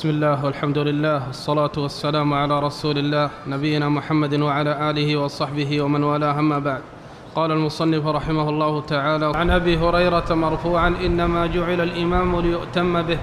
بسم الله والحمد لله والصلاة والسلام على رسول الله نبينا محمد وعلى آله وصحبه ومن والاه أما بعد. قال المصنف رحمه الله تعالى عن أبي هريرة مرفوعا إنما جعل الإمام ليؤتم به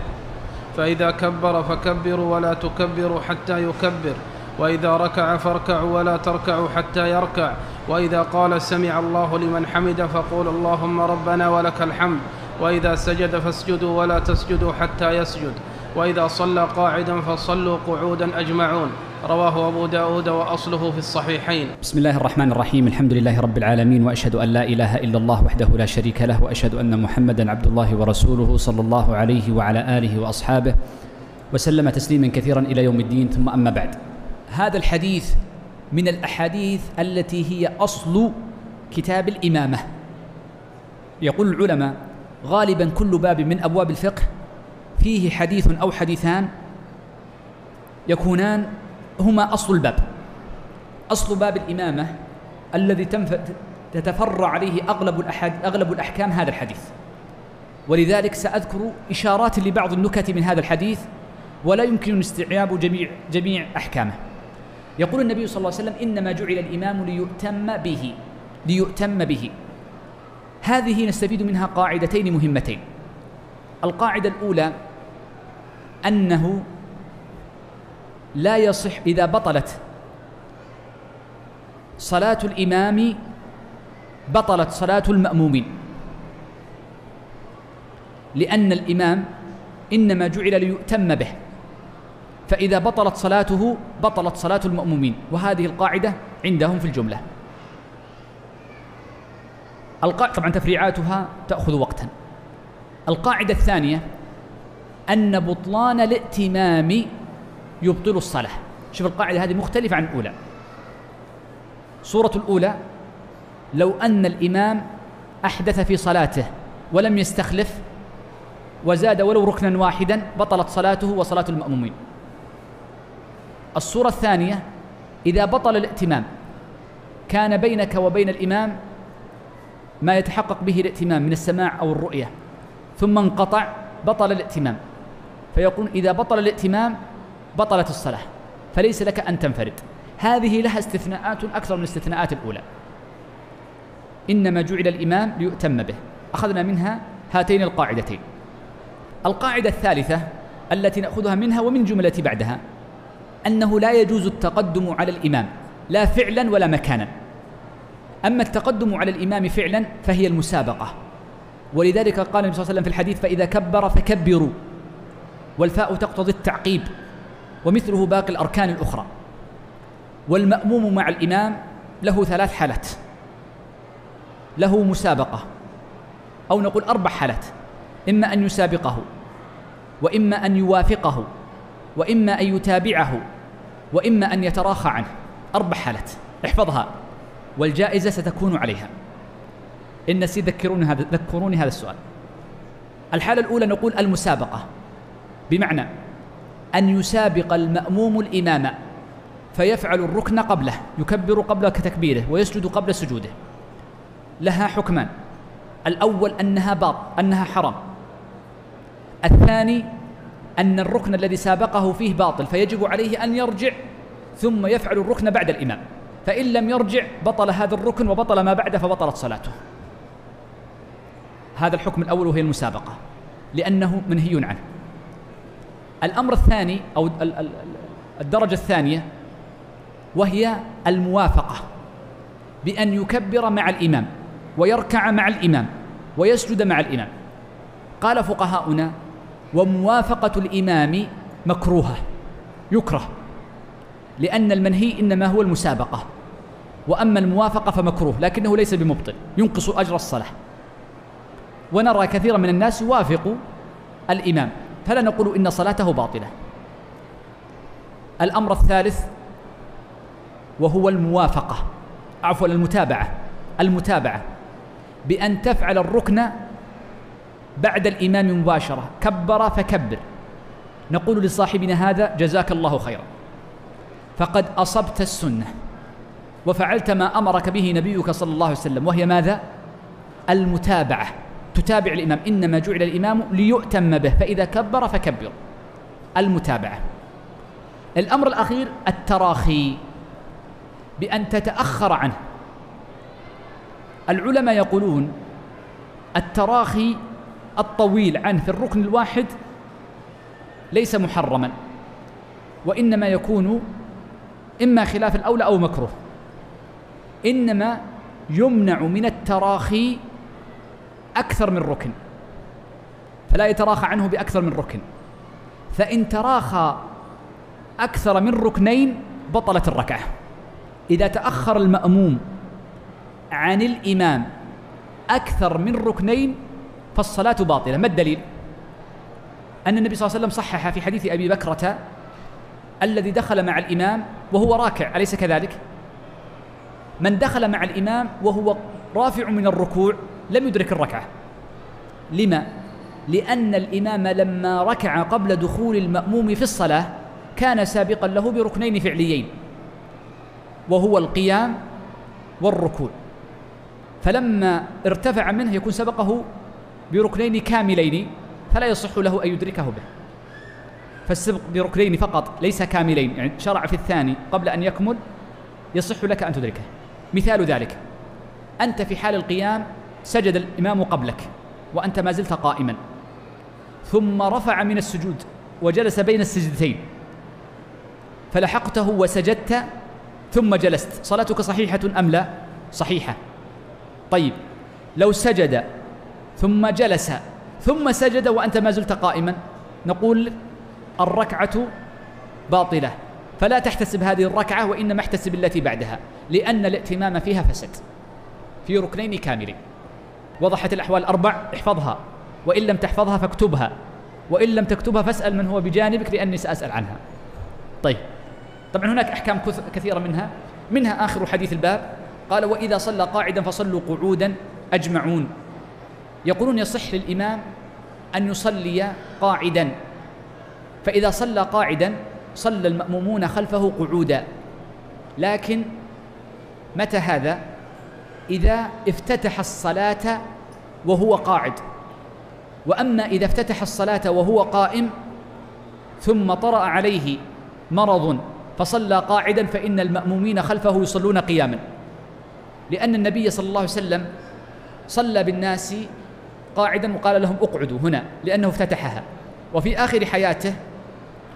فإذا كبر فكبروا ولا تكبروا حتى يكبر وإذا ركع فاركعوا ولا تركعوا حتى يركع وإذا قال سمع الله لمن حمد فقول اللهم ربنا ولك الحمد وإذا سجد فاسجدوا ولا تسجدوا حتى يسجد وإذا صلى قاعدا فصلوا قعودا أجمعون. رواه أبو داود وأصله في الصحيحين. بسم الله الرحمن الرحيم. الحمد لله رب العالمين وأشهد أن لا إله إلا الله وحده لا شريك له وأشهد أن محمدا عبد الله ورسوله صلى الله عليه وعلى آله وأصحابه وسلم تسليما كثيرا إلى يوم الدين. ثم أما بعد. هذا الحديث من الأحاديث التي هي أصل كتاب الإمامة. يقول العلماء غالبا كل باب من أبواب الفقه فيه حديث أو حديثان يكونان هما أصل الباب. أصل باب الإمامة الذي تتفرع عليه أغلب, أغلب الأحكام هذا الحديث. ولذلك سأذكر إشارات لبعض النكت من هذا الحديث ولا يمكن استيعاب جميع جميع أحكامه. يقول النبي صلى الله عليه وسلم إنما جعل الإمام ليؤتم به ليؤتم به. هذه نستفيد منها قاعدتين مهمتين. القاعدة الأولى أنه لا يصح إذا بطلت صلاة الإمام بطلت صلاة المأمومين. لأن الإمام إنما جعل ليؤتم به فإذا بطلت صلاته بطلت صلاة المأمومين وهذه القاعدة عندهم في الجملة. القاعدة طبعا تفريعاتها تأخذ وقتا. القاعدة الثانية أن بطلان الائتمام يبطل الصلاة. شوف القاعدة هذه مختلفة عن الأولى. صورة الأولى لو أن الإمام أحدث في صلاته ولم يستخلف وزاد ولو ركنا واحدا بطلت صلاته وصلاة المأمومين. الصورة الثانية إذا بطل الائتمام كان بينك وبين الإمام ما يتحقق به الائتمام من السماع أو الرؤية ثم انقطع بطل الائتمام. فيقول إذا بطل الائتمام بطلت الصلاة فليس لك أن تنفرد. هذه لها استثناءات أكثر من الاستثناءات الأولى. إنما جعل الإمام ليؤتم به. أخذنا منها هاتين القاعدتين. القاعدة الثالثة التي نأخذها منها ومن جملة بعدها أنه لا يجوز التقدم على الإمام لا فعلا ولا مكانا. أما التقدم على الإمام فعلا فهي المسابقة. ولذلك قال النبي صلى الله عليه وسلم في الحديث فإذا كبر فكبروا. والفاء تقتضي التعقيب ومثله باقي الأركان الأخرى. والمأموم مع الإمام له ثلاث حالات. له مسابقة أو نقول أربع حالات. إما أن يسابقه وإما أن يوافقه وإما أن يتابعه وإما أن يتراخى عنه. أربع حالات. احفظها. والجائزة ستكون عليها. إن نسي ذكروني هذا ذكروني هذا السؤال. الحالة الأولى نقول المسابقة. بمعنى أن يسابق المأموم الإمام فيفعل الركن قبله يكبر قبل تكبيره ويسجد قبل سجوده. لها حكمان. الأول أنها باط أنها حرام. الثاني أن الركن الذي سابقه فيه باطل فيجب عليه أن يرجع ثم يفعل الركن بعد الإمام. فإن لم يرجع بطل هذا الركن وبطل ما بعده فبطلت صلاته. هذا الحكم الأول وهي المسابقة لأنه منهي عنه. الأمر الثاني أو الدرجة الثانية وهي الموافقة بأن يكبر مع الإمام ويركع مع الإمام ويسجد مع الإمام. قال فقهاؤنا وموافقة الإمام مكروهة يكره لأن المنهي إنما هو المسابقة وأما الموافقة فمكروه لكنه ليس بمبطل ينقص أجر الصلاة. ونرى كثيرا من الناس يوافق الإمام. فلا نقول إن صلاته باطلة. الأمر الثالث وهو الموافقة عفوا المتابعة المتابعة بأن تفعل الركن بعد الإمام مباشرة كبر فكبر. نقول لصاحبنا هذا جزاك الله خيرا. فقد أصبت السنة وفعلت ما أمرك به نبيك صلى الله عليه وسلم وهي ماذا؟ المتابعة. تتابع الإمام. إنما جعل الإمام ليؤتم به فإذا كبر فكبر. المتابعة. الأمر الأخير التراخي. بأن تتأخر عنه. العلماء يقولون التراخي الطويل عنه في الركن الواحد ليس محرما وإنما يكون إما خلاف الأولى أو مكروه. إنما يمنع من التراخي أكثر من ركن. فلا يتراخى عنه بأكثر من ركن. فإن تراخى أكثر من ركنين بطلت الركعة. إذا تأخر المأموم عن الإمام أكثر من ركنين فالصلاة باطلة. ما الدليل؟ أن النبي صلى الله عليه وسلم صحح في حديث أبي بكرة الذي دخل مع الإمام وهو راكع. أليس كذلك؟ من دخل مع الإمام وهو رافع من الركوع لم يدرك الركعة. لما؟ لأن الإمام لما ركع قبل دخول المأموم في الصلاة كان سابقا له بركنين فعليين وهو القيام والركوع. فلما ارتفع منه يكون سبقه بركنين كاملين فلا يصح له أن يدركه به. فالسبق بركنين فقط ليس كاملين يعني شرع في الثاني قبل أن يكمل يصح لك أن تدركه. مثال ذلك أنت في حال القيام سجد الإمام قبلك وأنت ما زلت قائما. ثم رفع من السجود وجلس بين السجدتين. فلحقته وسجدت ثم جلست. صلاتك صحيحة أم لا؟ صحيحة. طيب لو سجد ثم جلس ثم سجد وأنت ما زلت قائما نقول الركعة باطلة. فلا تحتسب هذه الركعة وإنما احتسب التي بعدها لأن الائتمام فيها فسد. في ركنين كاملين. وضحت الأحوال الأربع احفظها. وإن لم تحفظها فاكتبها. وإن لم تكتبها فاسأل من هو بجانبك لأني سأسأل عنها. طيب. طبعا هناك أحكام كثيرة منها. منها آخر حديث الباب. قال وإذا صلى قاعدا فصلوا قعودا أجمعون. يقولون يصح للإمام أن يصلي قاعدا. فإذا صلى قاعدا صلى المأمومون خلفه قعودا. لكن متى هذا؟ إذا افتتح الصلاة وهو قاعد. وأما إذا افتتح الصلاة وهو قائم ثم طرأ عليه مرض فصلى قاعدا فإن المأمومين خلفه يصلون قياما. لأن النبي صلى الله عليه وسلم صلى بالناس قاعدا وقال لهم اقعدوا هنا لأنه افتتحها. وفي آخر حياته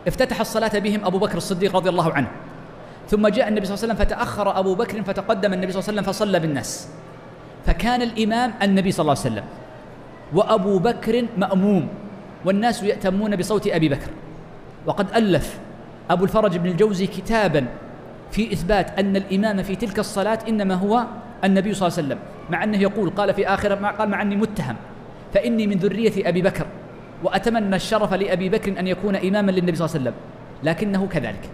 افتتح الصلاة بهم أبو بكر الصديق رضي الله عنه. ثم جاء النبي صلى الله عليه وسلم فتأخر أبو بكر فتقدم النبي صلى الله عليه وسلم فصلى بالناس. فكان الإمام النبي صلى الله عليه وسلم. وأبو بكر مأموم. والناس يأتمون بصوت أبي بكر. وقد ألف أبو الفرج بن الجوزي كتابا في إثبات أن الإمام في تلك الصلاة إنما هو النبي صلى الله عليه وسلم. مع أنه يقول قال في آخر ما قال مع أني متهم. فإني من ذرية أبي بكر. وأتمنى الشرف لأبي بكر أن يكون إماما للنبي صلى الله عليه وسلم. لكنه كذلك.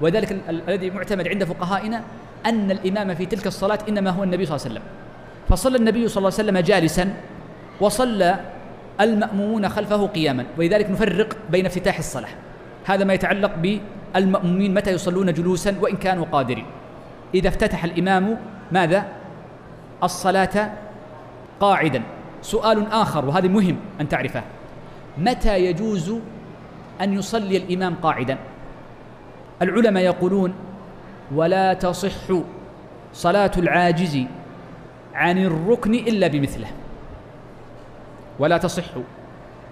وذلك الذي معتمد عند فقهائنا أن الإمام في تلك الصلاة إنما هو النبي صلى الله عليه وسلم. فصلى النبي صلى الله عليه وسلم جالسا وصلى المأمومون خلفه قياما. ولذلك نفرق بين افتتاح الصلاة. هذا ما يتعلق بالمأمومين متى يصلون جلوسا وإن كانوا قادرين. إذا افتتح الإمام ماذا؟ الصلاة قاعدا. سؤال آخر وهذا مهم أن تعرفه. متى يجوز أن يصلي الإمام قاعدا؟ العلماء يقولون ولا تصح صلاة العاجز عن الركن إلا بمثله. ولا تصح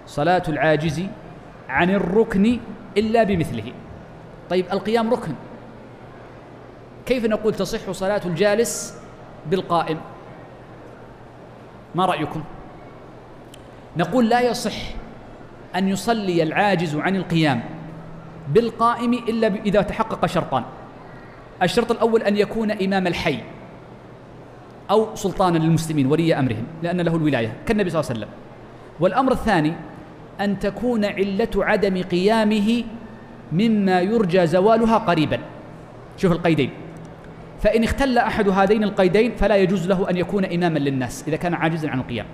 صلاة العاجز عن الركن إلا بمثله. طيب القيام ركن. كيف نقول تصح صلاة الجالس بالقائم؟ ما رأيكم؟ نقول لا يصح أن يصلي العاجز عن القيام. بالقائم إلا إذا تحقق شرطان. الشرط الأول أن يكون إمام الحي أو سلطانا للمسلمين ولي أمرهم لأن له الولاية كالنبي صلى الله عليه وسلم. والأمر الثاني أن تكون علة عدم قيامه مما يرجى زوالها قريبا. شوف القيدين. فإن اختل أحد هذين القيدين فلا يجوز له أن يكون إماما للناس إذا كان عاجزا عن القيام.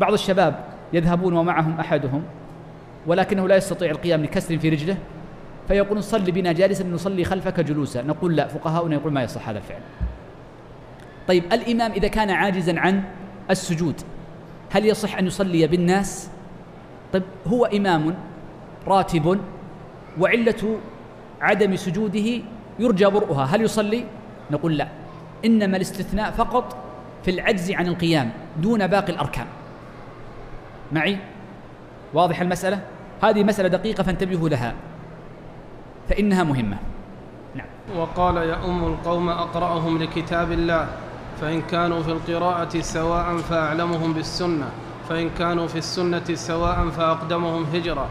بعض الشباب يذهبون ومعهم أحدهم ولكنه لا يستطيع القيام لكسر في رجله فيقولون صل بنا جالسا نصلي خلفك جلوسا. نقول لا فقهاؤنا يقول ما يصح هذا الفعل. طيب الإمام إذا كان عاجزا عن السجود هل يصح أن يصلي بالناس؟ طيب هو إمام راتب وعلة عدم سجوده يرجى برؤها. هل يصلي؟ نقول لا. إنما الاستثناء فقط في العجز عن القيام دون باقي الأركان. معي؟ واضح المسألة؟ هذه مسألة دقيقة فانتبهوا لها. فإنها مهمة. نعم. وقال يؤم القوم أقرأهم لكتاب الله فإن كانوا في القراءة سواء فأعلمهم بالسنة فإن كانوا في السنة سواء فأقدمهم هجرة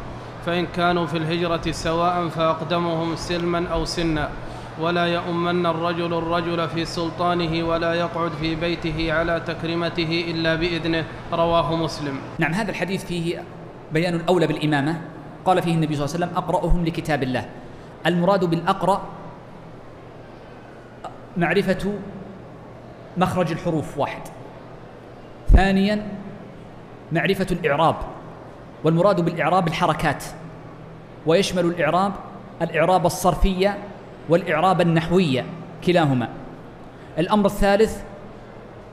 فإن كانوا في الهجرة سواء فأقدمهم سلما أو سنا. ولا يؤمن الرجل الرجل في سلطانه ولا يقعد في بيته على تكرمته إلا بإذنه رواه مسلم. نعم هذا الحديث فيه بيان الأولى بالإمامة. قال فيه النبي صلى الله عليه وسلم أقرأهم لكتاب الله. المراد بالأقرأ معرفة مخرج الحروف واحد. ثانيا معرفة الإعراب والمراد بالإعراب الحركات. ويشمل الإعراب الإعراب الصرفية والإعراب النحوية كلاهما. الأمر الثالث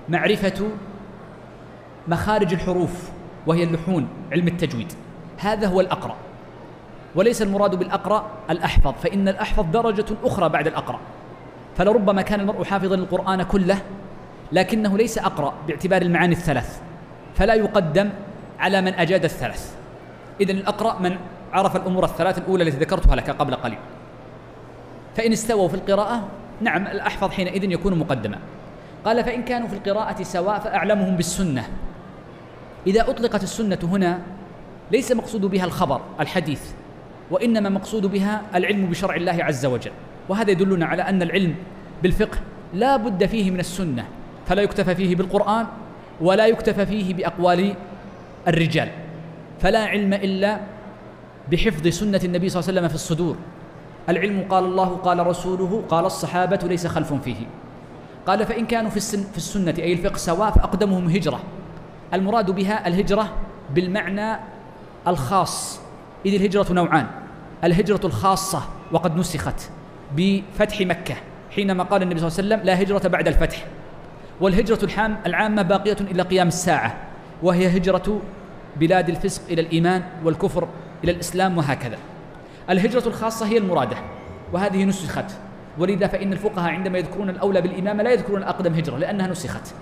معرفة مخارج الحروف. وهي اللحون علم التجويد. هذا هو الأقرأ. وليس المراد بالأقرأ الأحفظ فإن الأحفظ درجة أخرى بعد الأقرأ. فلربما كان المرء حافظا القرآن كله لكنه ليس أقرأ باعتبار المعاني الثلاث. فلا يقدم على من أجاد الثلاث. إذا الأقرأ من عرف الأمور الثلاث الأولى التي ذكرتها لك قبل قليل. فإن استووا في القراءة نعم الأحفظ حينئذ يكون مقدما. قال فإن كانوا في القراءة سواء فأعلمهم بالسنة. إذا أطلقت السنة هنا ليس مقصود بها الخبر الحديث وإنما مقصود بها العلم بشرع الله عز وجل. وهذا يدلنا على أن العلم بالفقه لا بد فيه من السنة فلا يكتفى فيه بالقرآن ولا يكتفى فيه بأقوال الرجال. فلا علم إلا بحفظ سنة النبي صلى الله عليه وسلم في الصدور. العلم قال الله قال رسوله قال الصحابة ليس خلف فيه. قال فإن كانوا في, في السنة أي الفقه سواء فأقدمهم هجرة. المراد بها الهجرة بالمعنى الخاص. إذ الهجرة نوعان. الهجرة الخاصة وقد نسخت بفتح مكة حينما قال النبي صلى الله عليه وسلم لا هجرة بعد الفتح. والهجرة الحام العامة باقية إلى قيام الساعة وهي هجرة بلاد الفسق إلى الإيمان والكفر إلى الإسلام وهكذا. الهجرة الخاصة هي المرادة وهذه نسخت. ولذا فإن الفقهاء عندما يذكرون الأولى بالإمامة لا يذكرون أقدم هجرة لأنها نسخت.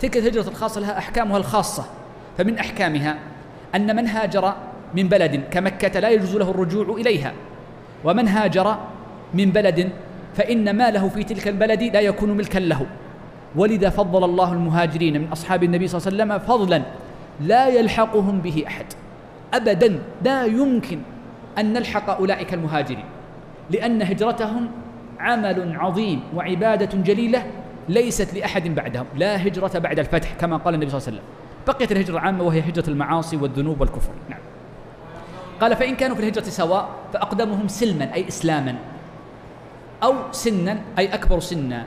تلك الهجرة الخاصة لها أحكامها الخاصة. فمن أحكامها أن من هاجر من بلد كمكة لا يجوز له الرجوع إليها ومن هاجر من بلد فإن ماله في تلك البلد لا يكون ملكا له. ولذا فضل الله المهاجرين من أصحاب النبي صلى الله عليه وسلم فضلا لا يلحقهم به أحد. أبدا لا يمكن أن نلحق أولئك المهاجرين لأن هجرتهم عمل عظيم وعبادة جليلة ليست لأحد بعدهم لا هجرة بعد الفتح كما قال النبي صلى الله عليه وسلم. بقيت الهجرة العامة وهي هجرة المعاصي والذنوب والكفر. نعم. قال فإن كانوا في الهجرة سواء فأقدمهم سلما أي إسلاما أو سنا أي أكبر سنا.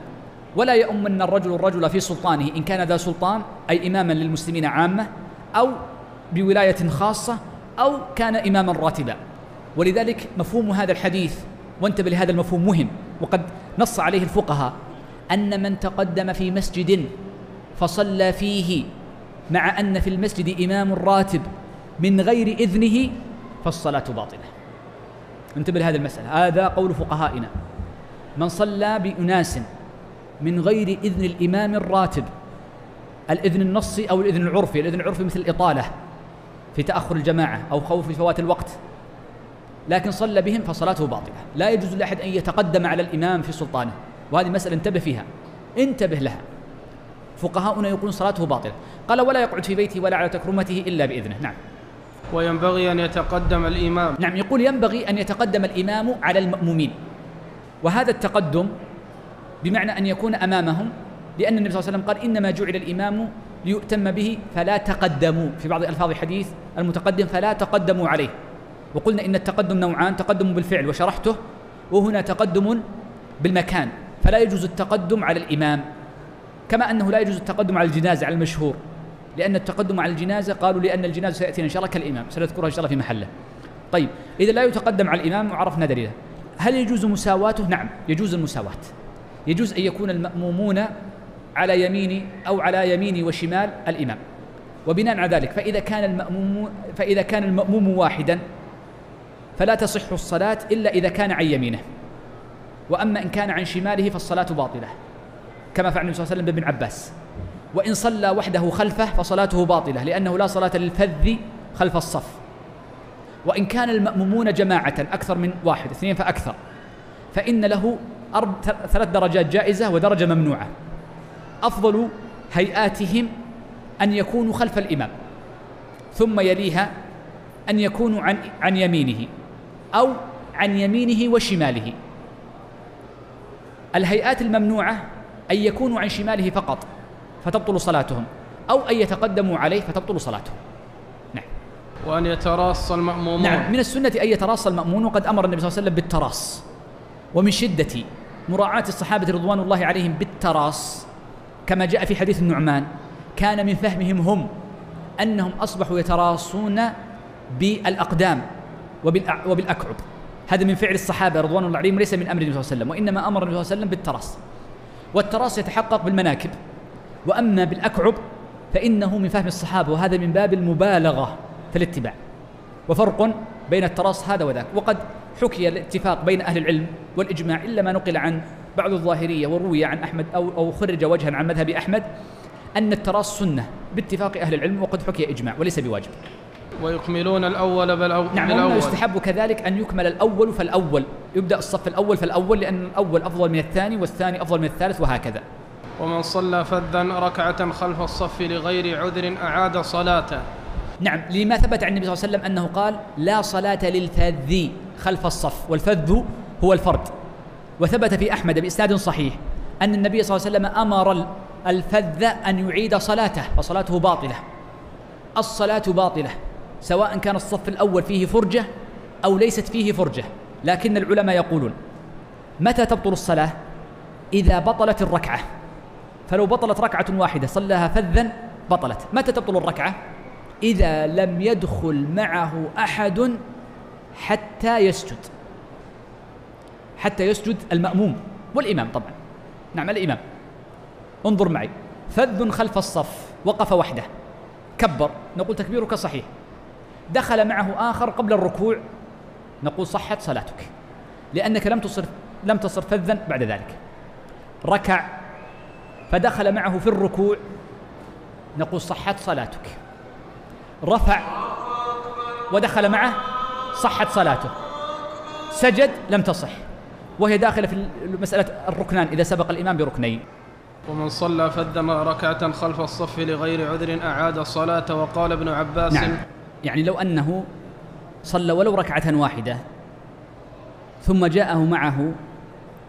ولا يؤمن الرجل الرجل في سلطانه إن كان ذا سلطان أي إماما للمسلمين عامة أو بولاية خاصة أو كان إماما راتبا. ولذلك مفهوم هذا الحديث وانتبه لهذا المفهوم مهم. وقد نص عليه الفقهاء أن من تقدم في مسجد فصلى فيه مع أن في المسجد إمام راتب من غير إذنه فالصلاة باطلة. انتبه لهذه المسألة. هذا قول فقهائنا. من صلى بأناس من غير إذن الإمام الراتب الإذن النصي أو الإذن العرفي الإذن العرفي مثل الإطالة في تأخر الجماعة أو خوف فوات الوقت لكن صلى بهم فصلاته باطلة. لا يجوز لأحد أن يتقدم على الإمام في سلطانه. وهذه مسألة انتبه فيها. انتبه لها. فقهاؤنا يقولون صلاته باطلة. قال ولا يقعد في بيته ولا على تكرمته إلا بإذنه. نعم. وينبغي أن يتقدم الإمام. نعم يقول ينبغي أن يتقدم الإمام على المأمومين. وهذا التقدم بمعنى أن يكون أمامهم لأن النبي صلى الله عليه وسلم قال إنما جعل الإمام ليؤتم به فلا تقدموا. في بعض ألفاظ الحديث المتقدم فلا تقدموا عليه. وقلنا إن التقدم نوعان تقدم بالفعل وشرحته وهنا تقدم بالمكان. فلا يجوز التقدم على الإمام كما أنه لا يجوز التقدم على الجنازة على المشهور لأن التقدم على الجنازة قالوا لأن الجنازة سيأتينا إن شاء الله كالإمام سنذكرها إن شاء الله في محله. طيب إذا لا يتقدم على الإمام وعرفنا دليله. هل يجوز مساواته؟ نعم يجوز المساواة. يجوز أن يكون المأمومون على يمين أو على يمين وشمال الإمام. وبناء على ذلك فإذا كان المأموم فإذا كان المأموم واحدا فلا تصح الصلاة إلا إذا كان عن يمينه. وأما إن كان عن شماله فالصلاة باطلة كما فعل النبي صلى الله عليه وسلم بابن عباس. وإن صلى وحده خلفه فصلاته باطلة لأنه لا صلاة للفذ خلف الصف. وإن كان المأمومون جماعة أكثر من واحد اثنين فأكثر فإن له أرب ثلاث درجات جائزة ودرجة ممنوعة. أفضل هيئاتهم أن يكونوا خلف الإمام ثم يليها أن يكونوا عن عن يمينه أو عن يمينه وشماله. الهيئات الممنوعة أن يكونوا عن شماله فقط فتبطل صلاتهم أو أن يتقدموا عليه فتبطل صلاتهم. نعم. وأن يتراص المأمومون. نعم من السنة أن يتراص المأمون وقد أمر النبي صلى الله عليه وسلم بالتراص. ومن شدة مراعاة الصحابة رضوان الله عليهم بالتراص كما جاء في حديث النعمان كان من فهمهم هم أنهم أصبحوا يتراصون بالأقدام وبالأكعب. هذا من فعل الصحابة رضوان الله عليهم ليس من أمر النبي صلى الله عليه وسلم وإنما أمر النبي صلى الله عليه وسلم بالتراص. والتراص يتحقق بالمناكب. وأما بالأكعب فإنه من فهم الصحابة وهذا من باب المبالغة في الاتباع. وفرق بين التراص هذا وذاك. وقد حكي الاتفاق بين أهل العلم والإجماع إلا ما نقل عن بعض الظاهرية وروي عن أحمد أو, أو خرج وجها عن مذهب أحمد أن التراص سنة باتفاق أهل العلم وقد حكي إجماع وليس بواجب. ويكملون الأول بالأول نعم بالأول. يستحب كذلك أن يكمل الأول فالأول. يبدأ الصف الأول فالأول لأن الأول أفضل من الثاني والثاني أفضل من الثالث وهكذا. ومن صلى فذا ركعة خلف الصف لغير عذر أعاد صلاته. نعم لما ثبت عن النبي صلى الله عليه وسلم أنه قال لا صلاة للفذ خلف الصف والفذ هو الفرد. وثبت في أحمد بإسناد صحيح أن النبي صلى الله عليه وسلم أمر الفذ أن يعيد صلاته فصلاته باطلة. الصلاة باطلة. سواء كان الصف الأول فيه فرجة أو ليست فيه فرجة لكن العلماء يقولون متى تبطل الصلاة؟ إذا بطلت الركعة. فلو بطلت ركعة واحدة صلاها فذا بطلت. متى تبطل الركعة؟ إذا لم يدخل معه أحد حتى يسجد. حتى يسجد المأموم والإمام طبعا. نعم الإمام. انظر معي. فذ خلف الصف وقف وحده. كبر. نقول تكبيرك صحيح. دخل معه آخر قبل الركوع. نقول صحت صلاتك. لأنك لم تصر لم تصر فذا بعد ذلك. ركع. فدخل معه في الركوع. نقول صحت صلاتك. رفع. ودخل معه. صحت صلاته. سجد لم تصح. وهي داخلة في مسألة الركنان إذا سبق الإمام بركنين. ومن صلى فذ ركعة خلف الصف لغير عذر أعاد الصلاة وقال ابن عباس نعم. يعني لو أنه صلى ولو ركعة واحدة ثم جاءه معه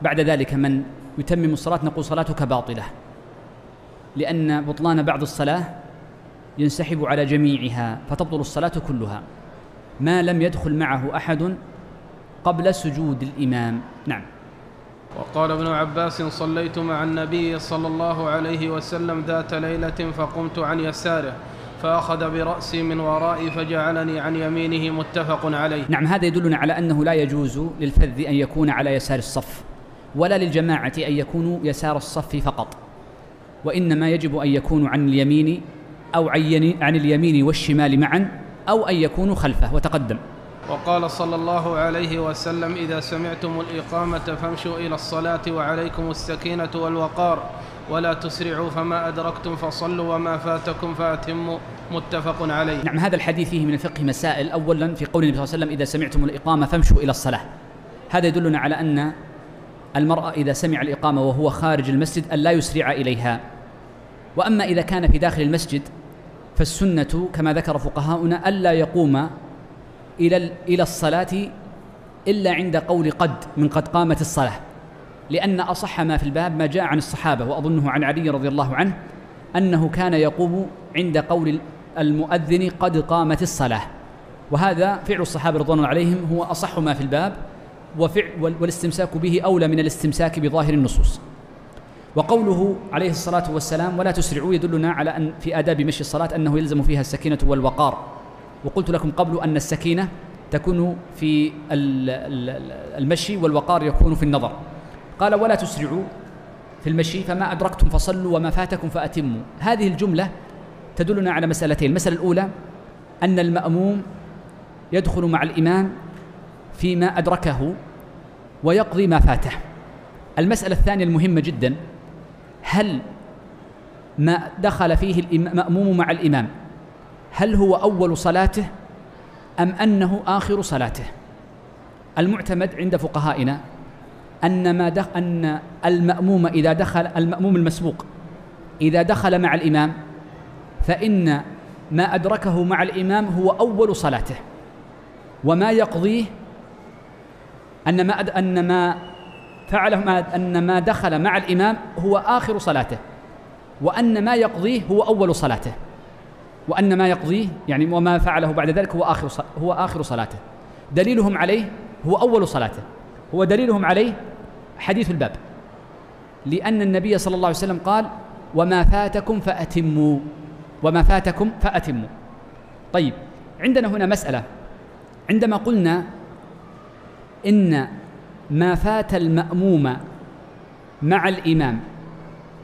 بعد ذلك من يتمم الصلاة نقول صلاتك باطلة لأن بطلان بعض الصلاة ينسحب على جميعها فتبطل الصلاة كلها ما لم يدخل معه أحد قبل سجود الإمام. نعم. وقال ابن عباس صليت مع النبي صلى الله عليه وسلم ذات ليلة فقمت عن يساره. فأخذ برأسي من ورائي فجعلني عن يمينه متفق عليه. نعم هذا يدلنا على أنه لا يجوز للفذ أن يكون على يسار الصف ولا للجماعة أن يكونوا يسار الصف فقط وإنما يجب أن يكونوا عن اليمين أو عن اليمين والشمال معا أو أن يكونوا خلفه. وتقدم. وقال صلى الله عليه وسلم إذا سمعتم الإقامة فامشوا إلى الصلاة وعليكم السكينة والوقار. ولا تسرعوا فما أدركتم فصلوا وما فاتكم فأتموا متفق عليه. نعم هذا الحديث فيه من الفقه مسائل. أولا في قول النبي صلى الله عليه وسلم إذا سمعتم الإقامة فامشوا إلى الصلاة. هذا يدلنا على أن المرأة إذا سمع الإقامة وهو خارج المسجد أن لا يسرع إليها. وأما إذا كان في داخل المسجد فالسنة كما ذكر فقهاؤنا ألا يقوم إلى إلى الصلاة إلا عند قول قد من قد قامت الصلاة. لأن أصح ما في الباب ما جاء عن الصحابة وأظنه عن علي رضي الله عنه أنه كان يقوم عند قول المؤذن قد قامت الصلاة. وهذا فعل الصحابة رضوان الله عليهم هو أصح ما في الباب وفعل والاستمساك به أولى من الاستمساك بظاهر النصوص. وقوله عليه الصلاة والسلام ولا تسرعوا يدلنا على أن في آداب مشي الصلاة أنه يلزم فيها السكينة والوقار. وقلت لكم قبل أن السكينة تكون في المشي والوقار يكون في النظر. قال ولا تسرعوا في المشي فما أدركتم فصلوا وما فاتكم فأتموا. هذه الجملة تدلنا على مسألتين. المسألة الأولى أن المأموم يدخل مع الإمام فيما أدركه ويقضي ما فاته. المسألة الثانية المهمة جدا هل ما دخل فيه المأموم مع الإمام هل هو أول صلاته أم أنه آخر صلاته؟ المعتمد عند فقهائنا أن ما دخ أن المأموم إذا دخل المأموم المسبوق إذا دخل مع الإمام فإن ما أدركه مع الإمام هو أول صلاته. وما يقضيه أن ما أن ما فعله ما أن ما دخل مع الإمام هو آخر صلاته. وأن ما يقضيه هو أول صلاته. وأن ما يقضيه يعني وما فعله بعد ذلك هو آخر هو آخر صلاته. دليلهم عليه هو أول صلاته. هو دليلهم عليه حديث الباب. لأن النبي صلى الله عليه وسلم قال وما فاتكم فأتموا. وما فاتكم فأتموا. طيب عندنا هنا مسألة. عندما قلنا إن ما فات المأموم مع الإمام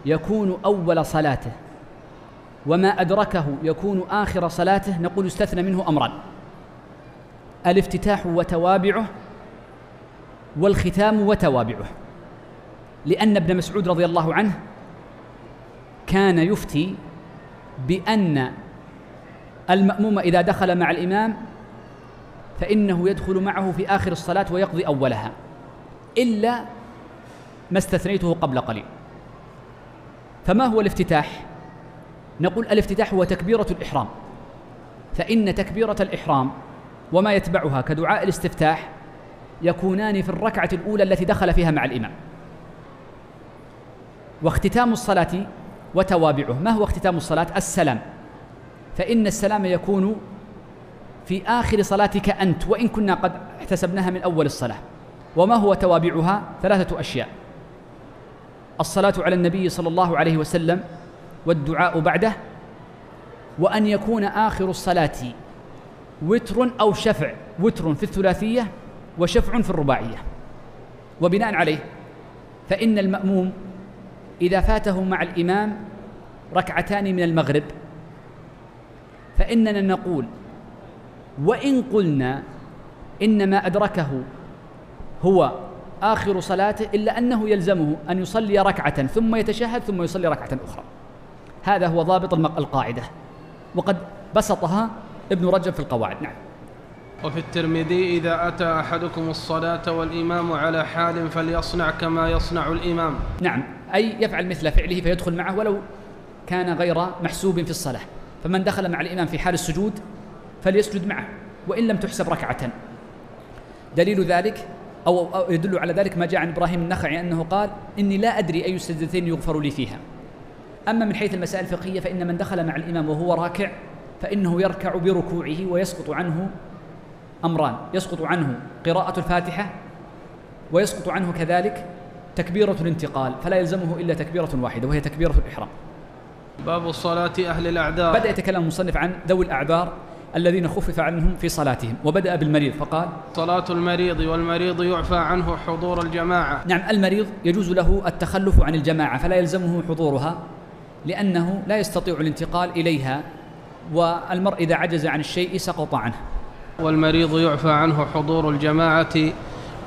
يكون أول صلاته وما أدركه يكون آخر صلاته نقول استثنى منه أمران. الافتتاح وتوابعه والختام وتوابعه. لأن ابن مسعود رضي الله عنه كان يفتي بأن المأموم إذا دخل مع الإمام فإنه يدخل معه في آخر الصلاة ويقضي أولها إلا ما استثنيته قبل قليل. فما هو الافتتاح؟ نقول الافتتاح هو تكبيرة الإحرام. فإن تكبيرة الإحرام وما يتبعها كدعاء الاستفتاح يكونان في الركعة الأولى التي دخل فيها مع الإمام. واختتام الصلاة وتوابعه. ما هو اختتام الصلاة؟ السلام. فإن السلام يكون في آخر صلاتك أنت وإن كنا قد احتسبناها من أول الصلاة. وما هو توابعها؟ ثلاثة أشياء. الصلاة على النبي صلى الله عليه وسلم والدعاء بعده وأن يكون آخر الصلاة وتر أو شفع. وتر في الثلاثية وشفع في الرباعية. وبناء عليه فإن المأموم إذا فاته مع الإمام ركعتان من المغرب فإننا نقول وإن قلنا إن ما أدركه هو آخر صلاته إلا أنه يلزمه أن يصلي ركعة ثم يتشهد ثم يصلي ركعة أخرى. هذا هو ضابط القاعدة. وقد بسطها ابن رجب في القواعد. نعم. وفي الترمذي إذا أتى أحدكم الصلاة والإمام على حال فليصنع كما يصنع الإمام. نعم. أي يفعل مثل فعله فيدخل معه ولو كان غير محسوب في الصلاة. فمن دخل مع الإمام في حال السجود فليسجد معه وإن لم تحسب ركعة. دليل ذلك أو يدل على ذلك ما جاء عن إبراهيم النخعي أنه قال إني لا أدري أي السجدتين يغفر لي فيها. أما من حيث المسائل الفقهية فإن من دخل مع الإمام وهو راكع فإنه يركع بركوعه ويسقط عنه أمران يسقط عنه قراءة الفاتحة ويسقط عنه كذلك تكبيرة الانتقال فلا يلزمه إلا تكبيرة واحدة وهي تكبيرة الإحرام. باب الصلاة أهل الأعذار. بدأ يتكلم المصنف عن ذوي الأعذار الذين خفف عنهم في صلاتهم وبدأ بالمريض فقال صلاة المريض والمريض يعفى عنه حضور الجماعة. نعم المريض يجوز له التخلف عن الجماعة فلا يلزمه حضورها لأنه لا يستطيع الانتقال إليها والمرء إذا عجز عن الشيء سقط عنه. والمريض يعفى عنه حضور الجماعة.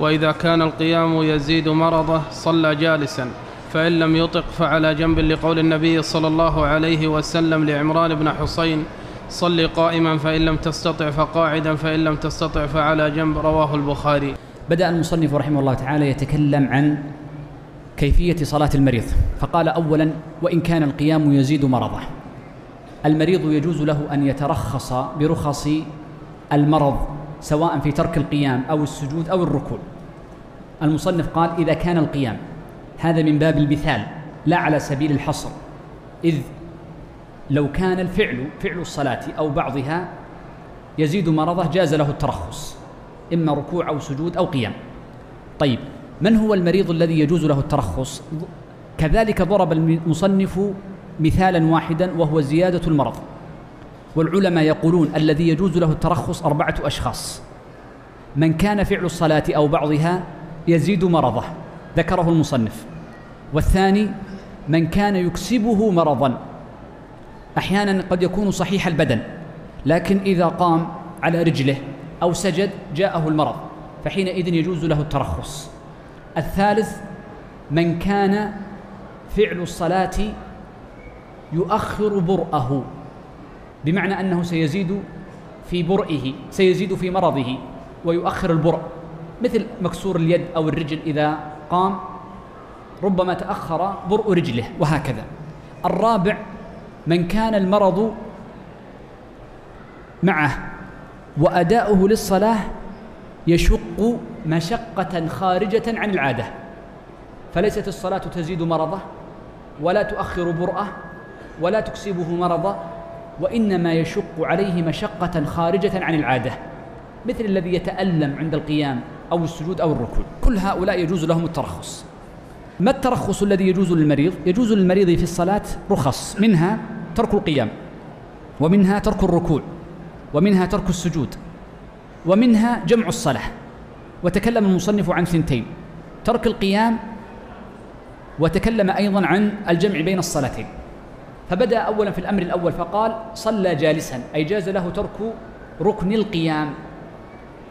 وإذا كان القيام يزيد مرضه صلى جالسا فإن لم يطق فعلى جنب لقول النبي صلى الله عليه وسلم لعمران بن حسين صل قائما فإن لم تستطع فقاعدا فإن لم تستطع فعلى جنب. رواه البخاري. بدأ المصنف رحمه الله تعالى يتكلم عن كيفية صلاة المريض فقال أولا وإن كان القيام يزيد مرضه. المريض يجوز له أن يترخص برخص المرض سواء في ترك القيام أو السجود أو الركوع. المصنف قال إذا كان القيام. هذا من باب المثال لا على سبيل الحصر. إذ لو كان الفعل فعل الصلاة أو بعضها يزيد مرضه جاز له الترخص إما ركوع أو سجود أو قيام. طيب من هو المريض الذي يجوز له الترخص؟ كذلك ضرب المصنف مثالا واحدا وهو زيادة المرض. والعلماء يقولون الذي يجوز له الترخص أربعة أشخاص. من كان فعل الصلاة أو بعضها يزيد مرضه ذكره المصنف. والثاني من كان يكسبه مرضا. أحيانا قد يكون صحيح البدن لكن إذا قام على رجله أو سجد جاءه المرض فحينئذ يجوز له الترخص. الثالث من كان فعل الصلاة يؤخر برأه بمعنى أنه سيزيد في برئه سيزيد في مرضه ويؤخر البرء. مثل مكسور اليد أو الرجل إذا قام ربما تأخر برء رجله وهكذا. الرابع من كان المرض معه وأداؤه للصلاة يشق مشقة خارجة عن العادة. فليست الصلاة تزيد مرضه ولا تؤخر برأه ولا تكسبه مرضا وإنما يشق عليه مشقة خارجة عن العادة. مثل الذي يتألم عند القيام أو السجود أو الركوع. كل هؤلاء يجوز لهم الترخص. ما الترخص الذي يجوز للمريض؟ يجوز للمريض في الصلاة رخص منها ترك القيام ومنها ترك الركوع ومنها ترك السجود ومنها جمع الصلاة. وتكلم المصنف عن ثنتين ترك القيام وتكلم أيضا عن الجمع بين الصلاتين. فبدأ أولا في الأمر الأول فقال صلى جالسا أي جاز له ترك ركن القيام.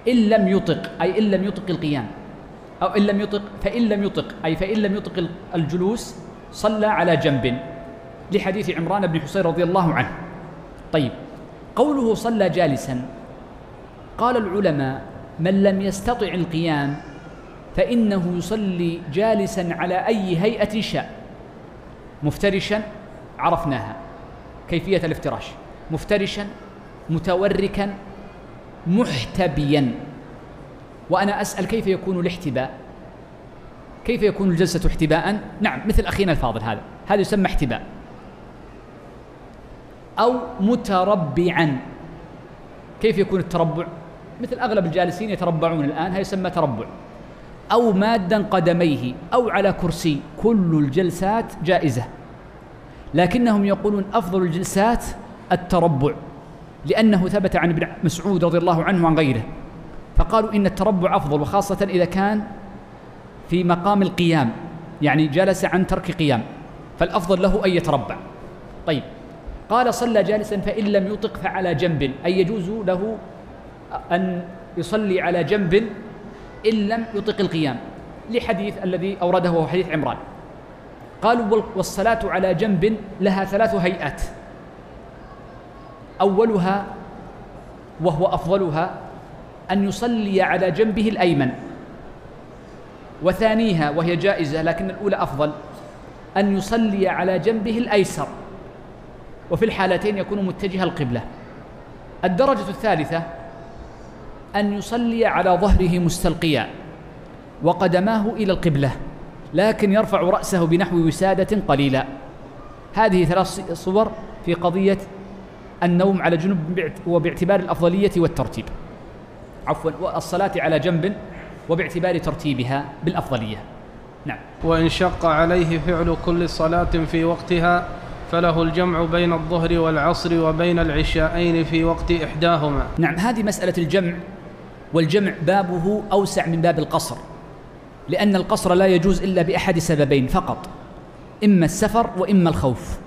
إن لم يطق أي إن لم يطق القيام أو إن لم يطق فإن لم يطق أي فإن لم يطق الجلوس صلى على جنب. لحديث عمران بن حسين رضي الله عنه. طيب قوله صلى جالسا. قال العلماء من لم يستطع القيام فإنه يصلي جالسا على أي هيئة شاء. مفترشا عرفناها. كيفية الافتراش. مفترشا متوركا محتبيا. وأنا أسأل كيف يكون الاحتباء؟ كيف يكون الجلسة احتباء؟ نعم مثل أخينا الفاضل هذا. هذا يسمى احتباء. أو متربعا. كيف يكون التربع؟ مثل أغلب الجالسين يتربعون الآن هذا يسمى تربع. أو مادا قدميه أو على كرسي. كل الجلسات جائزة. لكنهم يقولون أفضل الجلسات التربع. لأنه ثبت عن ابن مسعود رضي الله عنه وعن غيره. فقالوا إن التربع أفضل وخاصة إذا كان في مقام القيام يعني جلس عن ترك قيام فالأفضل له أن يتربع. طيب قال صلى جالسا فإن لم يطق فعلى جنب أي يجوز له أن يصلي على جنب إن لم يطق القيام لحديث الذي أورده وهو حديث عمران. قالوا والصلاة على جنب لها ثلاث هيئات. أولها وهو أفضلها أن يصلي على جنبه الأيمن وثانيها وهي جائزة لكن الأولى أفضل أن يصلي على جنبه الأيسر وفي الحالتين يكون متجه القبلة. الدرجة الثالثة أن يصلي على ظهره مستلقيا وقدماه إلى القبلة لكن يرفع رأسه بنحو وسادة قليلة هذه ثلاث صور في قضية النوم على جنب وباعتبار الأفضلية والترتيب. عفوا والصلاة على جنب وباعتبار ترتيبها بالأفضلية. نعم. وإن شق عليه فعل كل صلاة في وقتها فله الجمع بين الظهر والعصر وبين العشاءين في وقت إحداهما. نعم هذه مسألة الجمع والجمع بابه أوسع من باب القصر لأن القصر لا يجوز إلا بأحد سببين فقط إما السفر وإما الخوف.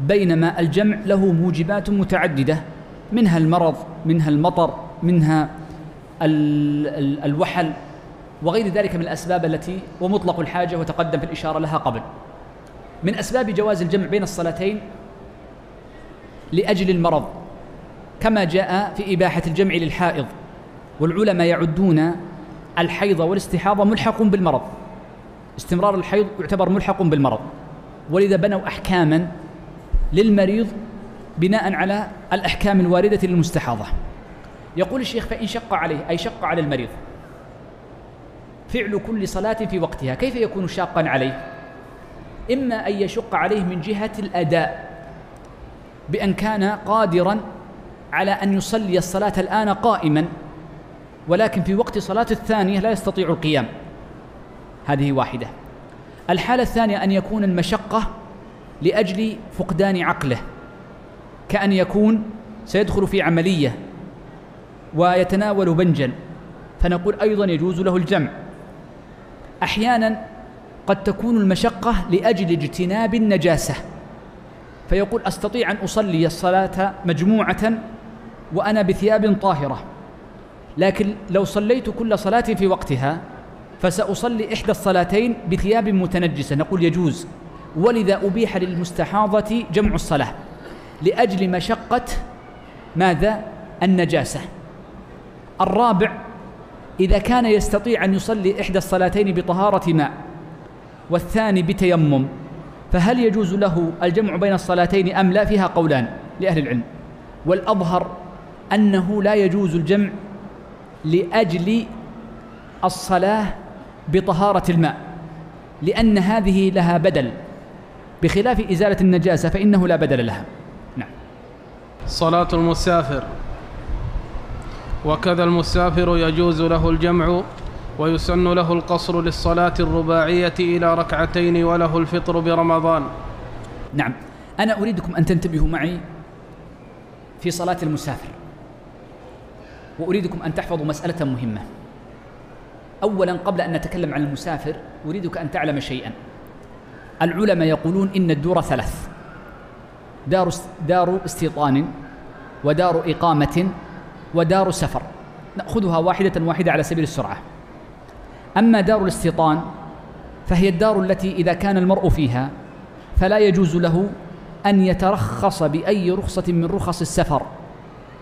بينما الجمع له موجبات متعددة منها المرض منها المطر منها ال ال الوحل وغير ذلك من الأسباب التي ومطلق الحاجة وتقدم في الإشارة لها قبل. من أسباب جواز الجمع بين الصلاتين لأجل المرض كما جاء في إباحة الجمع للحائض والعلماء يعدون الحيض والاستحاضة ملحق بالمرض. استمرار الحيض يعتبر ملحق بالمرض. ولذا بنوا أحكاما للمريض بناء على الأحكام الواردة للمستحاضة. يقول الشيخ فإن شق عليه أي شق على المريض فعل كل صلاة في وقتها كيف يكون شاقا عليه؟ إما أن يشق عليه من جهة الأداء بأن كان قادرا على أن يصلي الصلاة الآن قائما ولكن في وقت صلاة الثانية لا يستطيع القيام. هذه واحدة. الحالة الثانية أن يكون المشقة لأجل فقدان عقله كأن يكون سيدخل في عملية ويتناول بنجا. فنقول أيضا يجوز له الجمع. أحيانا قد تكون المشقة لأجل اجتناب النجاسة. فيقول أستطيع أن أصلي الصلاة مجموعة وأنا بثياب طاهرة لكن لو صليت كل صلاة في وقتها فسأصلي إحدى الصلاتين بثياب متنجسة. نقول يجوز. ولذا أبيح للمستحاضة جمع الصلاة لأجل مشقة ماذا؟ النجاسة. الرابع إذا كان يستطيع أن يصلي إحدى الصلاتين بطهارة ماء والثاني بتيمم فهل يجوز له الجمع بين الصلاتين أم لا؟ فيها قولان لأهل العلم. والأظهر أنه لا يجوز الجمع لأجل الصلاة بطهارة الماء لأن هذه لها بدل. بخلاف إزالة النجاسة فإنه لا بدل لها. نعم. صلاة المسافر. وكذا المسافر يجوز له الجمع ويسن له القصر للصلاة الرباعية إلى ركعتين وله الفطر برمضان. نعم. أنا أريدكم أن تنتبهوا معي في صلاة المسافر. وأريدكم أن تحفظوا مسألة مهمة. أولا قبل أن نتكلم عن المسافر أريدك أن تعلم شيئا. العلماء يقولون إن الدور ثلاث. دار دار استيطان ودار إقامة ودار سفر. نأخذها واحدة واحدة على سبيل السرعة. أما دار الاستيطان فهي الدار التي إذا كان المرء فيها فلا يجوز له أن يترخص بأي رخصة من رخص السفر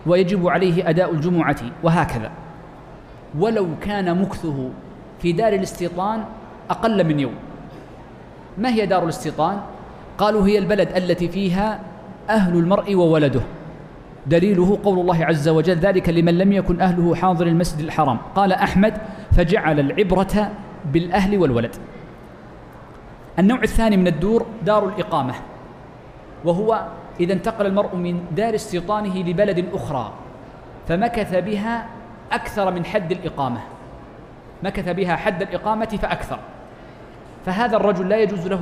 ويجب عليه أداء الجمعة وهكذا. ولو كان مكثه في دار الاستيطان أقل من يوم. ما هي دار الاستيطان؟ قالوا هي البلد التي فيها أهل المرء وولده. دليله قول الله عز وجل ذلك لمن لم يكن أهله حاضر المسجد الحرام. قال أحمد فجعل العبرة بالأهل والولد. النوع الثاني من الدور دار الإقامة. وهو إذا انتقل المرء من دار استيطانه لبلد أخرى فمكث بها أكثر من حد الإقامة. مكث بها حد الإقامة فأكثر. فهذا الرجل لا يجوز له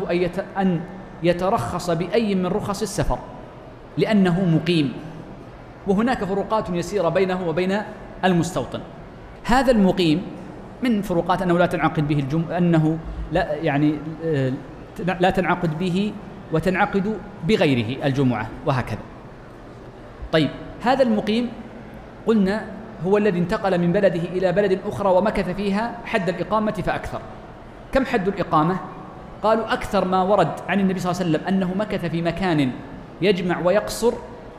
أن يترخص بأي من رخص السفر لأنه مقيم. وهناك فروقات يسيرة بينه وبين المستوطن. هذا المقيم من فروقات أنه لا تنعقد به الجم أنه لا يعني آه، لا تنعقد به وتنعقد بغيره الجمعة وهكذا. طيب هذا المقيم قلنا هو الذي انتقل من بلده إلى بلد أخرى ومكث فيها حد الإقامة فأكثر. كم حد الإقامة؟ قالوا أكثر ما ورد عن النبي صلى الله عليه وسلم أنه مكث في مكان يجمع ويقصر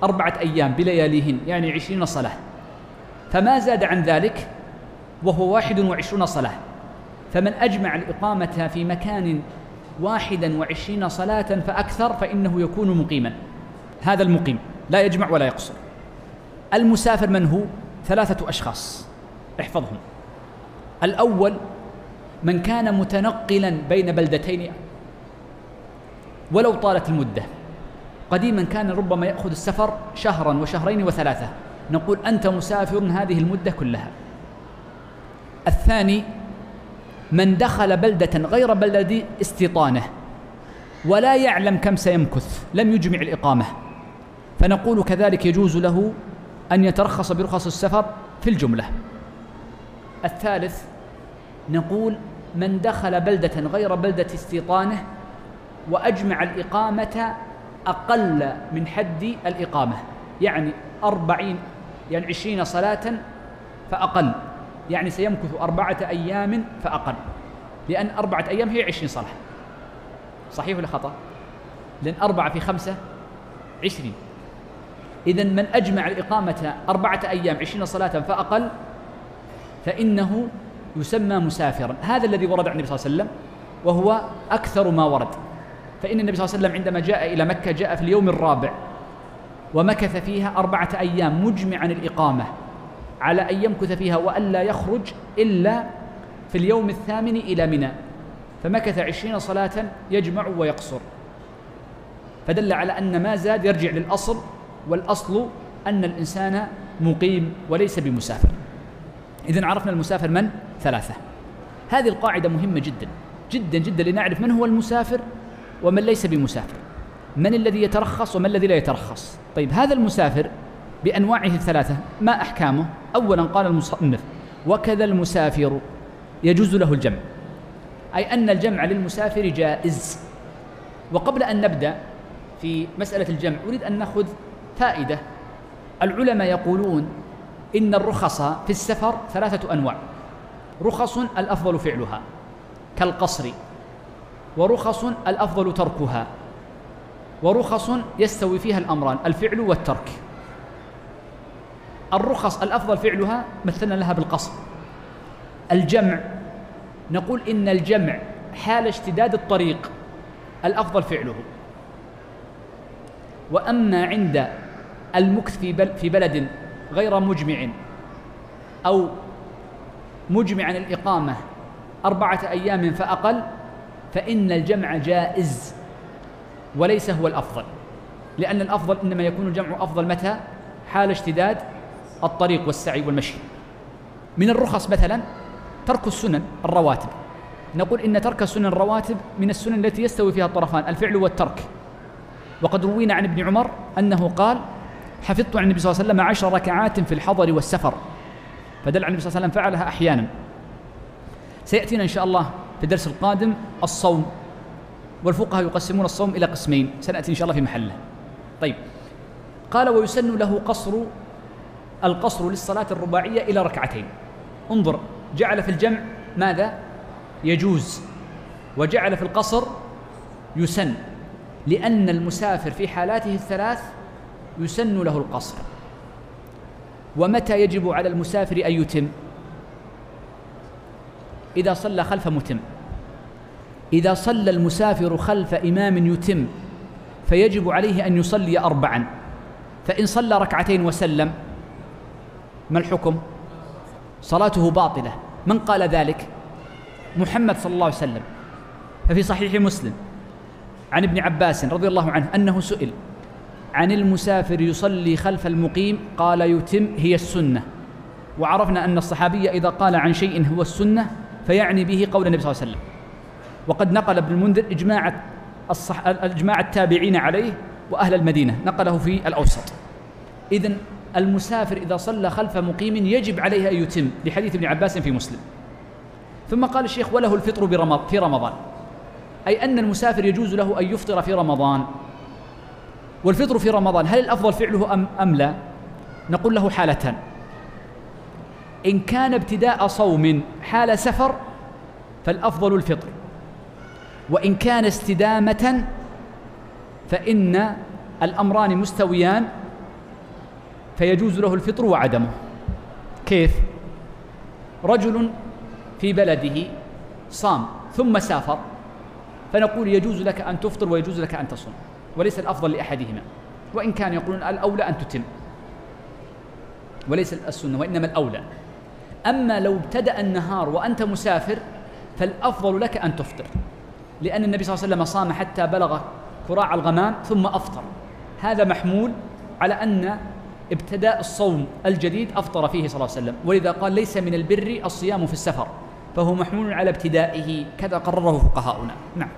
أربعة أيام بلياليهن يعني عشرين صلاة. فما زاد عن ذلك وهو واحد وعشرون صلاة. فمن أجمع الإقامة في مكان واحدا وعشرين صلاة فأكثر فإنه يكون مقيما. هذا المقيم لا يجمع ولا يقصر. المسافر من هو؟ ثلاثة أشخاص. احفظهم. الأول من كان متنقلا بين بلدتين ولو طالت المدة. قديما كان ربما يأخذ السفر شهرا وشهرين وثلاثة. نقول أنت مسافر هذه المدة كلها. الثاني من دخل بلدة غير بلد استيطانه ولا يعلم كم سيمكث لم يجمع الإقامة. فنقول كذلك يجوز له أن يترخص برخص السفر في الجملة. الثالث نقول من دخل بلدة غير بلدة استيطانه وأجمع الإقامة أقل من حد الإقامة. يعني أربعين يعني عشرين صلاة فأقل. يعني سيمكث أربعة أيام فأقل. لأن أربعة أيام هي عشرين صلاة. صحيح ولا خطأ؟ لأن أربعة في خمسة عشرين. إذا من أجمع الإقامة أربعة أيام عشرين صلاة فأقل فإنه يسمى مسافرا. هذا الذي ورد عن النبي صلى الله عليه وسلم وهو أكثر ما ورد. فإن النبي صلى الله عليه وسلم عندما جاء إلى مكة جاء في اليوم الرابع ومكث فيها أربعة أيام مجمعا الإقامة على أن يمكث فيها وألا يخرج إلا في اليوم الثامن إلى منى. فمكث عشرين صلاة يجمع ويقصر. فدل على أن ما زاد يرجع للأصل والأصل أن الإنسان مقيم وليس بمسافر. إذن عرفنا المسافر من؟ ثلاثة. هذه القاعدة مهمة جدا جدا جدا لنعرف من هو المسافر ومن ليس بمسافر. من الذي يترخص ومن الذي لا يترخص. طيب هذا المسافر بأنواعه الثلاثة ما أحكامه؟ أولا قال المصنف وكذا المسافر يجوز له الجمع. أي أن الجمع للمسافر جائز. وقبل أن نبدأ في مسألة الجمع أريد أن نأخذ فائدة. العلماء يقولون إن الرخص في السفر ثلاثة أنواع. رخص الأفضل فعلها كالقصر ورخص الأفضل تركها ورخص يستوي فيها الأمران الفعل والترك. الرخص الأفضل فعلها مثلنا لها بالقصر. الجمع نقول إن الجمع حال اشتداد الطريق الأفضل فعله. وأما عند المكث في بلد غير مجمع أو مجمعا الإقامة أربعة أيام فأقل فإن الجمع جائز وليس هو الأفضل. لأن الأفضل إنما يكون الجمع أفضل متى؟ حال اشتداد الطريق والسعي والمشي. من الرخص مثلا ترك السنن الرواتب. نقول إن ترك السنن الرواتب من السنن التي يستوي فيها الطرفان الفعل والترك. وقد روينا عن ابن عمر أنه قال حفظت عن النبي صلى الله عليه وسلم عشر ركعات في الحضر والسفر. فدل عن النبي صلى الله عليه وسلم فعلها أحيانا. سيأتينا إن شاء الله في الدرس القادم الصوم. والفقهاء يقسمون الصوم إلى قسمين. سنأتي إن شاء الله في محله. طيب. قال ويسن له قصر القصر للصلاة الرباعية إلى ركعتين. انظر. جعل في الجمع ماذا؟ يجوز. وجعل في القصر يسن. لأن المسافر في حالاته الثلاث يسن له القصر. ومتى يجب على المسافر أن يتم؟ إذا صلى خلف متم. إذا صلى المسافر خلف إمام يتم فيجب عليه أن يصلي أربعا. فإن صلى ركعتين وسلم ما الحكم؟ صلاته باطلة. من قال ذلك؟ محمد صلى الله عليه وسلم. ففي صحيح مسلم عن ابن عباس رضي الله عنه أنه سئل عن المسافر يصلي خلف المقيم قال يتم هي السنة. وعرفنا أن الصحابي إذا قال عن شيء هو السنة فيعني به قول النبي صلى الله عليه وسلم. وقد نقل ابن المنذر إجماع الصح... إجماع التابعين عليه وأهل المدينة نقله في الأوسط. إذن المسافر إذا صلى خلف مقيم يجب عليه أن يتم لحديث ابن عباس في مسلم. ثم قال الشيخ وله الفطر برمض في رمضان. أي أن المسافر يجوز له أن يفطر في رمضان. والفطر في رمضان هل الأفضل فعله أم, أم لا؟ نقول له حالتان إن كان ابتداء صوم حال سفر فالأفضل الفطر. وإن كان استدامة فإن الأمران مستويان فيجوز له الفطر وعدمه. كيف؟ رجل في بلده صام ثم سافر فنقول يجوز لك أن تفطر ويجوز لك أن تصوم. وليس الأفضل لأحدهما. وإن كان يقولون الأولى أن تتم. وليس السنة وإنما الأولى. أما لو ابتدأ النهار وأنت مسافر فالأفضل لك أن تفطر. لأن النبي صلى الله عليه وسلم صام حتى بلغ كراع الغمام ثم أفطر. هذا محمول على أن ابتداء الصوم الجديد أفطر فيه صلى الله عليه وسلم. ولذا قال ليس من البر الصيام في السفر. فهو محمول على ابتدائه كذا قرره فقهاؤنا. نعم.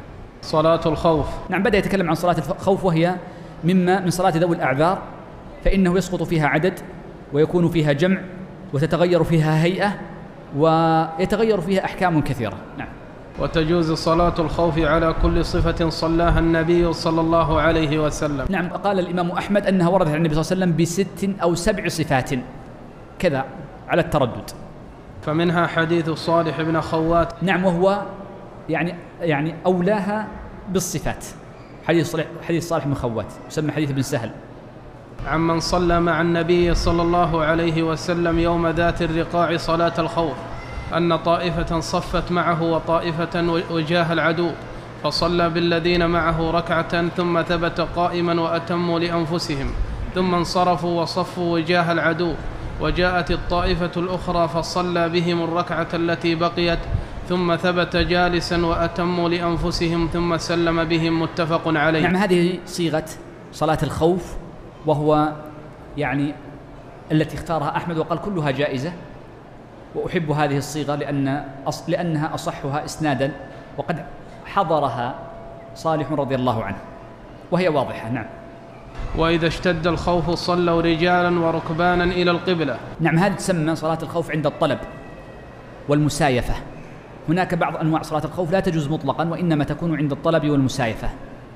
صلاة الخوف. نعم بدأ يتكلم عن صلاة الخوف وهي مما من صلاة ذوي الأعذار فإنه يسقط فيها عدد ويكون فيها جمع وتتغير فيها هيئة ويتغير فيها أحكام كثيرة. نعم. وتجوز صلاة الخوف على كل صفة صلاها النبي صلى الله عليه وسلم. نعم قال الإمام أحمد أنها وردت عن النبي صلى الله عليه وسلم بست أو سبع صفات. كذا على التردد. فمنها حديث صالح بن خوات. نعم وهو يعني يعني أولاها بالصفات. حديث صالح حديث صالح بن خوات. يسمى حديث ابن سهل. عمن صلى مع النبي صلى الله عليه وسلم يوم ذات الرقاع صلاة الخوف أن طائفة صفت معه وطائفة وجاه العدو فصلى بالذين معه ركعة ثم ثبت قائما وأتموا لأنفسهم ثم انصرفوا وصفوا وجاه العدو وجاءت الطائفة الأخرى فصلى بهم الركعة التي بقيت ثم ثبت جالسا وأتموا لأنفسهم ثم سلم بهم متفق عليه. نعم هذه صيغة صلاة الخوف وهو يعني التي اختارها أحمد وقال كلها جائزة. وأحب هذه الصيغة لأن أص لأنها أصحها إسنادا وقد حضرها صالح رضي الله عنه. وهي واضحة نعم. وإذا اشتد الخوف صلوا رجالا وركبانا إلى القبلة. نعم هذه تسمى صلاة الخوف عند الطلب والمسايفة. هناك بعض أنواع صلاة الخوف لا تجوز مطلقا وإنما تكون عند الطلب والمسايفة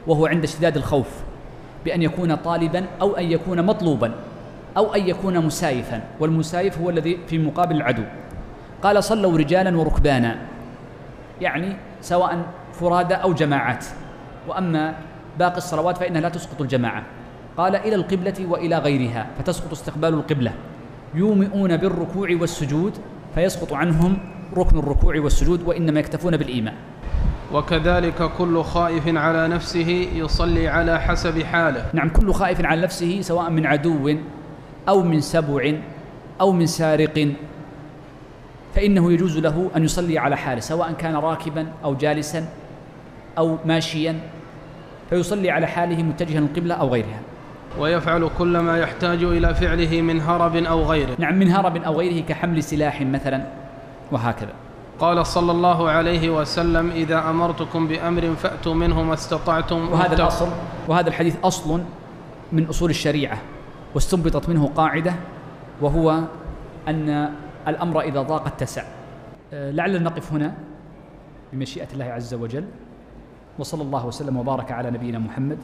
وهو عند اشتداد الخوف بأن يكون طالبا أو أن يكون مطلوبا أو أن يكون مسايفا والمسايف هو الذي في مقابل العدو. قال صلوا رجالا وركبانا. يعني سواء فرادى أو جماعات. وأما باقي الصلوات فإنها لا تسقط الجماعة. قال إلى القبلة وإلى غيرها. فتسقط استقبال القبلة. يومئون بالركوع والسجود فيسقط عنهم ركن الركوع والسجود وإنما يكتفون بالإيمان. وكذلك كل خائف على نفسه يصلي على حسب حاله. نعم كل خائف على نفسه سواء من عدو أو من سبع أو من سارق فإنه يجوز له أن يصلي على حاله سواء كان راكبا أو جالسا أو ماشيا فيصلي على حاله متجها القبلة أو غيرها. ويفعل كل ما يحتاج إلى فعله من هرب أو غيره. نعم من هرب أو غيره كحمل سلاح مثلا. وهكذا. قال صلى الله عليه وسلم إذا أمرتكم بأمر فأتوا منه ما استطعتم. وهذا الأصل وهذا الحديث أصل من أصول الشريعة واستنبطت منه قاعدة وهو أن الأمر إذا ضاق اتسع. أه، لعلنا نقف هنا بمشيئة الله عز وجل وصلى الله وسلم وبارك على نبينا محمد.